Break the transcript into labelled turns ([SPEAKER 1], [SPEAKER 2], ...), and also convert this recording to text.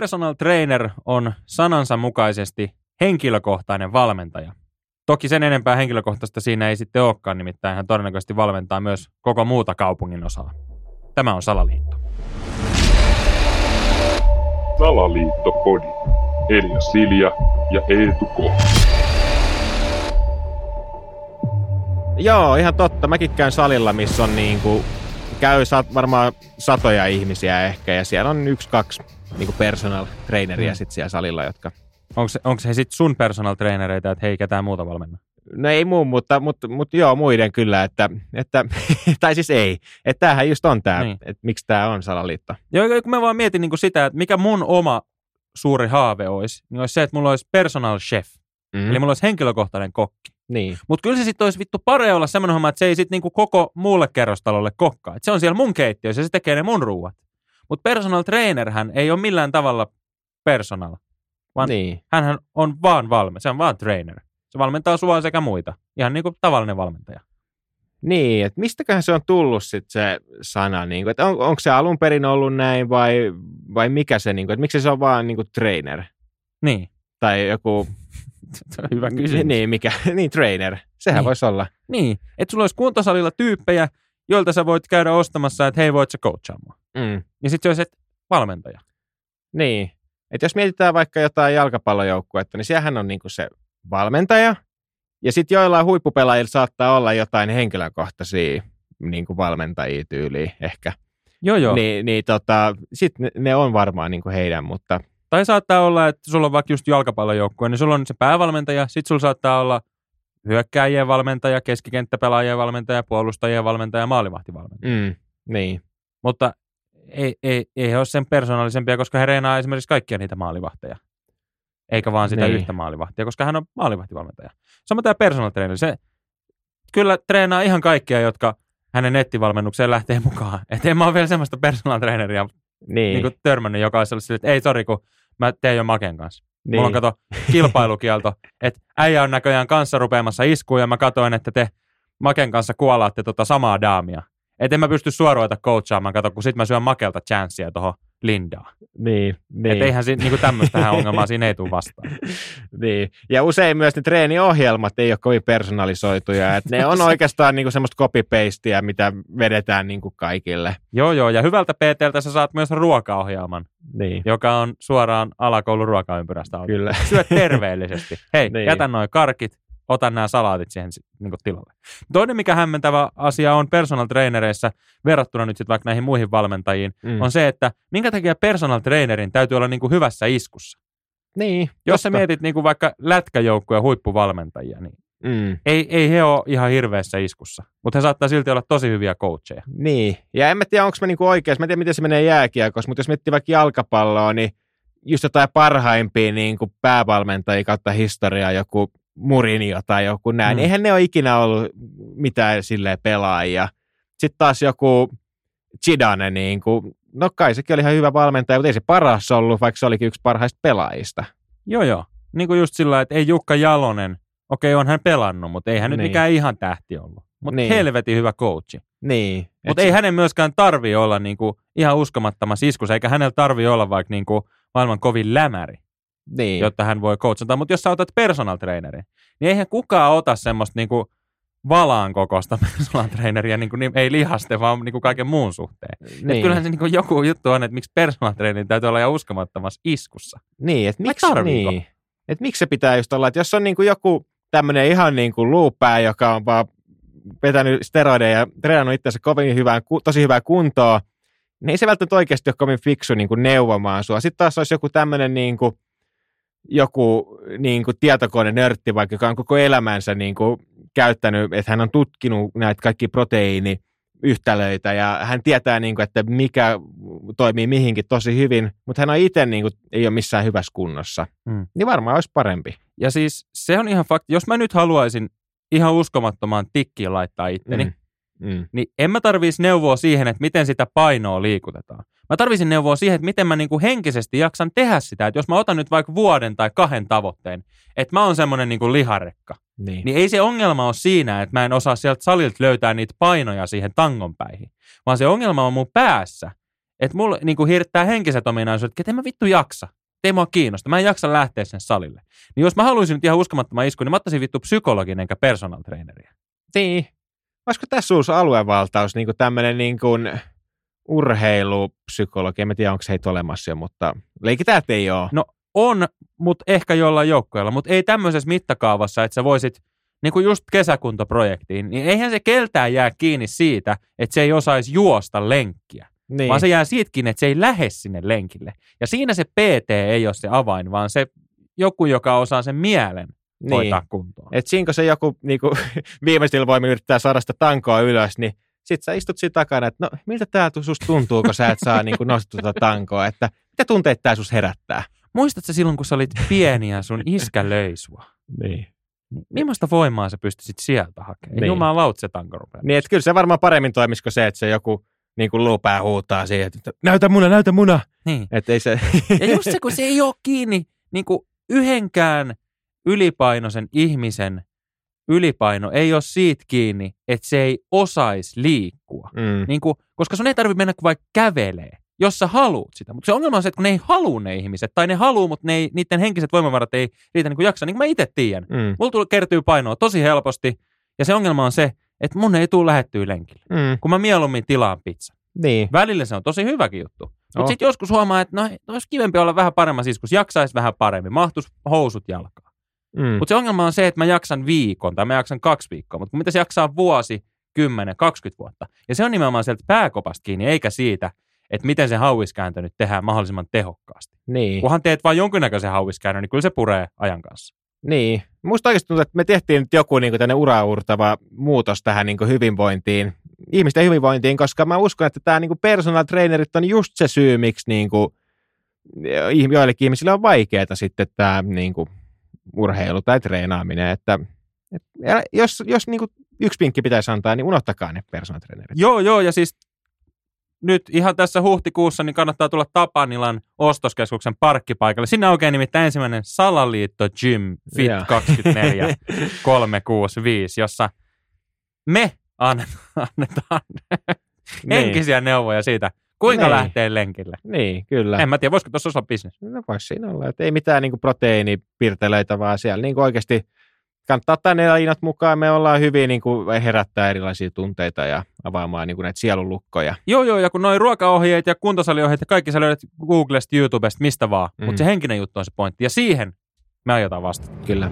[SPEAKER 1] personal trainer on sanansa mukaisesti henkilökohtainen valmentaja. Toki sen enempää henkilökohtaista siinä ei sitten olekaan, nimittäin hän todennäköisesti valmentaa myös koko muuta kaupungin osaa. Tämä on Salaliitto.
[SPEAKER 2] Salaliittopodi. Elia Silja ja Eetu K.
[SPEAKER 3] Joo, ihan totta. Mäkin käyn salilla, missä on niinku, käy sat, varmaan satoja ihmisiä ehkä, ja siellä on yksi, kaksi niinku personal traineria
[SPEAKER 1] Mm.
[SPEAKER 3] sit siellä salilla, jotka...
[SPEAKER 1] Onko he sitten sun personal trainereita, että hei, ketään muuta valmenna?
[SPEAKER 3] No ei muu, mutta, mutta, mutta joo, muiden kyllä, että, että tai siis ei. Että tämähän just on tämä,
[SPEAKER 1] Niin.
[SPEAKER 3] niin. että miksi tämä on salaliitto.
[SPEAKER 1] Joo, kun mä vaan mietin niin sitä, että mikä mun oma suuri haave olisi, niin olisi se, että mulla olisi personal chef.
[SPEAKER 3] Mm.
[SPEAKER 1] Eli mulla olisi henkilökohtainen kokki.
[SPEAKER 3] Niin,
[SPEAKER 1] Mutta kyllä se sitten olisi vittu pare olla semmoinen homma, että se ei sitten niinku koko muulle kerrostalolle kokkaa. Et se on siellä mun keittiössä ja se tekee ne mun ruuat. Mutta personal trainerhän ei ole millään tavalla personal, vaan
[SPEAKER 3] niin.
[SPEAKER 1] hänhän on vaan valme, se on vaan trainer. Se valmentaa sua sekä muita, ihan niin kuin tavallinen valmentaja.
[SPEAKER 3] Niin, että mistäköhän se on tullut sit se sana, niin kuin, että on, onko se alun perin ollut näin vai, vai mikä se, niin kuin, että miksi se on vaan niin kuin trainer
[SPEAKER 1] Niin,
[SPEAKER 3] tai joku,
[SPEAKER 1] hyvä kysymys.
[SPEAKER 3] niin, mikä, niin trainer, sehän
[SPEAKER 1] Niin.
[SPEAKER 3] voisi olla.
[SPEAKER 1] Niin, että sulla olisi kuntosalilla tyyppejä, joilta sä voit käydä ostamassa, että hei, voit sä coachaa mua.
[SPEAKER 3] Mm.
[SPEAKER 1] Ja sitten se olisi et valmentaja.
[SPEAKER 3] Niin, että jos mietitään vaikka jotain jalkapallojoukkuetta, niin siellähän on niin kuin se valmentaja, ja sitten joillain huippupelaajilla saattaa olla jotain henkilökohtaisia niin kuin valmentajia tyyliin ehkä.
[SPEAKER 1] Joo, joo.
[SPEAKER 3] Niin, niin tota, sitten ne, ne on varmaan niin kuin heidän, mutta
[SPEAKER 1] Tai saattaa olla, että sulla on vaikka just jalkapallojoukkue, niin sulla on se päävalmentaja, sitten sulla saattaa olla hyökkääjien valmentaja, keskikenttäpelaajien valmentaja, puolustajien valmentaja ja maalivahtivalmentaja.
[SPEAKER 3] mm, niin,
[SPEAKER 1] Mutta ei, ei, ei he ole sen persoonallisempia, koska he reenaa esimerkiksi kaikkia niitä maalivahteja. Eikä vaan sitä
[SPEAKER 3] Niin.
[SPEAKER 1] yhtä maalivahtia, koska hän on maalivahtivalmentaja. Sama tämä personal trainer. Se kyllä treenaa ihan kaikkia, jotka hänen nettivalmennukseen lähtee mukaan. Et en mä ole vielä semmoista personal traineria
[SPEAKER 3] niin,
[SPEAKER 1] niin kuin törmännyt, joka olisi ollut silleen, että ei sori, kun mä teen jo Maken kanssa.
[SPEAKER 3] niin.
[SPEAKER 1] Mulla on kato kilpailukielto, että äijä on näköjään kanssa rupeamassa iskuun ja mä katoin, että te Maken kanssa kuolaatte tota samaa daamia. Et en mä pysty suoruita coachaamaan, kato, kun sit mä syön Makelta chanssia tuohon Lindaan.
[SPEAKER 3] Niin,
[SPEAKER 1] Niin.
[SPEAKER 3] niin.
[SPEAKER 1] Et eihän si, niinku tämmöistähän ongelmaa siinä ei tule vastaan.
[SPEAKER 3] niin. Ja usein myös ne treeniohjelmat ei ole kovin personalisoituja. Että ne on oikeastaan niinku semmoista copy-pastea, mitä vedetään niinku kaikille.
[SPEAKER 1] Joo, joo, ja hyvältä PTltä sä saat myös ruokaohjelman,
[SPEAKER 3] Niin,
[SPEAKER 1] joka on suoraan alakoulun ruokaympyrästä.
[SPEAKER 3] kyllä.
[SPEAKER 1] Syö terveellisesti. Hei, niin.
[SPEAKER 3] Niin.
[SPEAKER 1] jätä noin karkit, ota nämä salaatit siihen niin tilalle. Toinen, mikä hämmentävä asia on personal trainereissä verrattuna nyt sitten vaikka näihin muihin valmentajiin,
[SPEAKER 3] Mm.
[SPEAKER 1] on se, että minkä takia personal trainerin täytyy olla niin kuin hyvässä iskussa.
[SPEAKER 3] Niin,
[SPEAKER 1] Jos sä
[SPEAKER 3] totta.
[SPEAKER 1] mietit niin kuin vaikka lätkäjoukkueen huippuvalmentajia, niin
[SPEAKER 3] Mm.
[SPEAKER 1] ei, ei he ole ihan hirveässä iskussa, mutta he saattaa silti olla tosi hyviä coacheja.
[SPEAKER 3] Niin, ja en mä tiedä, onko mä niinku oikeassa, mä en tiedä, miten se menee jääkiekossa, mutta jos miettii vaikka jalkapalloa, niin just jotain parhaimpia niinku päävalmentajia kautta historiaa, joku Murinio tai joku näin,
[SPEAKER 1] Mm.
[SPEAKER 3] eihän ne ole ikinä ollut mitään silleen pelaajia. Sitten taas joku Zidane, niin kuin, no kai sekin oli ihan hyvä valmentaja, mutta ei se paras ollut, vaikka se olikin yksi parhaista pelaajista.
[SPEAKER 1] Joo, joo. Niin kuin just sillä, että ei Jukka Jalonen, okei on hän pelannut, mutta ei hän nyt
[SPEAKER 3] Niin.
[SPEAKER 1] mikään ihan tähti ollut. Mutta niin. Helvetin hyvä coachi.
[SPEAKER 3] Niin.
[SPEAKER 1] Mutta ei
[SPEAKER 3] se-
[SPEAKER 1] hänen myöskään tarvi olla niinku ihan uskomattomassa iskussa, eikä hänellä tarvi olla vaikka niinku maailman kovin lämäri,
[SPEAKER 3] niin.
[SPEAKER 1] jotta hän voi coachata. Mutta jos sä otat personal trainerin, niin eihän kukaan ota semmoista niinku valaan kokosta personal traineria, niinku, niin, ei lihaste, vaan niinku kaiken muun suhteen. Niin.
[SPEAKER 3] niin.
[SPEAKER 1] kyllähän se niinku joku juttu on, että miksi personal trainerin täytyy olla ihan uskomattomassa iskussa.
[SPEAKER 3] Niin, että miksi, niin. Et miksi se pitää just olla, että jos on niinku joku tämmöinen ihan niinku luupää, joka on vaan vetänyt steroideja ja treenannut itsensä kovin hyvään, tosi hyvää kuntoa, niin ei se välttämättä oikeasti ole kovin fiksu niinku neuvomaan sua. Sitten taas olisi joku tämmöinen niinku, joku niinku tietokone nörtti, vaikka joka on koko elämänsä niinku käyttänyt, että hän on tutkinut näitä kaikki proteiini yhtälöitä ja hän tietää, niin kuin, että mikä toimii mihinkin tosi hyvin, mutta hän on itse niin kuin, ei ole missään hyvässä kunnossa.
[SPEAKER 1] Mm.
[SPEAKER 3] Niin varmaan olisi parempi.
[SPEAKER 1] Ja siis se on ihan fakti. Jos mä nyt haluaisin ihan uskomattomaan tikkiin laittaa itteni, mm.
[SPEAKER 3] Mm.
[SPEAKER 1] niin en mä tarvitsisi neuvoa siihen, että miten sitä painoa liikutetaan. Mä tarvisin neuvoa siihen, että miten mä niinku henkisesti jaksan tehdä sitä. Että jos mä otan nyt vaikka vuoden tai kahden tavoitteen, että mä oon semmoinen niinku liharekka,
[SPEAKER 3] Niin.
[SPEAKER 1] niin ei se ongelma ole siinä, että mä en osaa sieltä salilta löytää niitä painoja siihen tangon päihin, vaan se ongelma on mun päässä, että mulla niinku hirttää henkiset ominaisuudet, että en mä vittu jaksa. Ei mua kiinnosta. Mä en jaksa lähteä sen salille. Niin jos mä haluaisin nyt ihan uskomattoman iskun, niin mä ottaisin vittu psykologin enkä personal traineria.
[SPEAKER 3] Niin. Olisiko tässä uusi aluevaltaus, niin kuin tämmöinen niin kuin urheilupsykologi, en tiedä onko heitä olemassa jo, mutta leikitään, että ei ole.
[SPEAKER 1] No on, mutta ehkä jollain joukkueella, mutta ei tämmöisessä mittakaavassa, että sä voisit niin kuin just kesäkuntoprojektiin, niin eihän se keltään jää kiinni siitä, että se ei osaisi juosta lenkkiä.
[SPEAKER 3] niin.
[SPEAKER 1] Vaan se jää siitäkin, että se ei lähde sinne lenkille. Ja siinä se PT ei ole se avain, vaan se joku, joka osaa sen mielen hoitaa
[SPEAKER 3] niin.
[SPEAKER 1] kuntoon.
[SPEAKER 3] Et siinä kun se joku niin kuin, viimeisillä voimin yrittää saada sitä tankoa ylös, niin sit sä istut siinä takana, että no miltä tää tu- susta tuntuu, kun sä et saa niin nostettua tuota tankoa, että mitä tunteita tää sus herättää?
[SPEAKER 1] Muistatko silloin, kun sä olit pieni ja sun iskä löi sua?
[SPEAKER 3] Niin.
[SPEAKER 1] Millaista voimaa sä pystyisit sieltä hakemaan?
[SPEAKER 3] Niin.
[SPEAKER 1] Niin. Jumala se tanko rupeaa.
[SPEAKER 3] Niin, että kyllä se varmaan paremmin toimisi kuin se, että se joku niin kuin luupää huutaa siihen, että näytä muna, näytä muna.
[SPEAKER 1] Niin.
[SPEAKER 3] Että ei se...
[SPEAKER 1] Ja just se, kun se ei ole kiinni niin kuin yhdenkään ylipainoisen ihmisen ylipaino ei ole siitä kiinni, että se ei osaisi liikkua.
[SPEAKER 3] mm.
[SPEAKER 1] Niin kuin, koska sun ei tarvitse mennä kuin vaikka kävelee, jos sä haluut sitä. Mutta se ongelma on se, että kun ne ei halua ne ihmiset, tai ne haluaa, mutta ne ei, niiden henkiset voimavarat ei riitä niin kuin jaksa. Niin kuin mä itse tiedän.
[SPEAKER 3] Mm.
[SPEAKER 1] Mulla tulee, kertyy painoa tosi helposti, ja se ongelma on se, että mun ei tule lähettyä lenkille,
[SPEAKER 3] Mm.
[SPEAKER 1] kun mä mieluummin tilaan pizza.
[SPEAKER 3] Niin.
[SPEAKER 1] Välillä se on tosi hyväkin juttu. Mutta
[SPEAKER 3] Oh.
[SPEAKER 1] sitten joskus huomaa, että no, olisi kivempi olla vähän paremmassa iskussa, jaksaisi vähän paremmin, mahtuisi housut jalkaan.
[SPEAKER 3] Mm.
[SPEAKER 1] Mutta se ongelma on se, että mä jaksan viikon tai mä jaksan kaksi viikkoa, mutta mitä se jaksaa vuosi, 10, 20 vuotta. Ja se on nimenomaan sieltä pääkopasta kiinni, eikä siitä, että miten se hauiskääntö nyt tehdään mahdollisimman tehokkaasti.
[SPEAKER 3] Niin.
[SPEAKER 1] Kunhan teet vain jonkinnäköisen hauiskäännön, niin kyllä se puree ajan kanssa.
[SPEAKER 3] Niin. Musta oikeasti tuntuu, että me tehtiin nyt joku niin tänne uraurtava muutos tähän niin hyvinvointiin, ihmisten hyvinvointiin, koska mä uskon, että tämä niin personal trainerit on just se syy, miksi niin kuin, joillekin ihmisille on vaikeaa sitten tämä niin kuin, urheilu tai treenaaminen. Että, et, älä- jos jos niin yksi pinkki pitäisi antaa, niin unohtakaa ne personal trainerit.
[SPEAKER 1] Joo, joo, ja siis nyt ihan tässä huhtikuussa niin kannattaa tulla Tapanilan ostoskeskuksen parkkipaikalle. Sinne aukeaa nimittäin ensimmäinen Salaliitto Gym Fit
[SPEAKER 3] Joo.
[SPEAKER 1] 24 365, jossa me annetaan, annetaan henkisiä neuvoja siitä, kuinka
[SPEAKER 3] Niin.
[SPEAKER 1] lähtee lenkille.
[SPEAKER 3] Niin, kyllä.
[SPEAKER 1] En mä tiedä, voisiko tuossa olla bisnes.
[SPEAKER 3] No voisi siinä olla, että ei mitään niin proteiinipirteleitä, vaan siellä niin oikeasti kannattaa ottaa ne lainat mukaan. Me ollaan hyvin niin kuin herättää erilaisia tunteita ja avaamaan niin kuin näitä sielunlukkoja.
[SPEAKER 1] Joo, joo, ja kun noin ruokaohjeet ja kuntosaliohjeet ja kaikki sä löydät Googlesta, YouTubesta, mistä vaan.
[SPEAKER 3] Mm.
[SPEAKER 1] Mutta se henkinen juttu on se pointti. Ja siihen me aiotaan vastata.
[SPEAKER 3] Kyllä.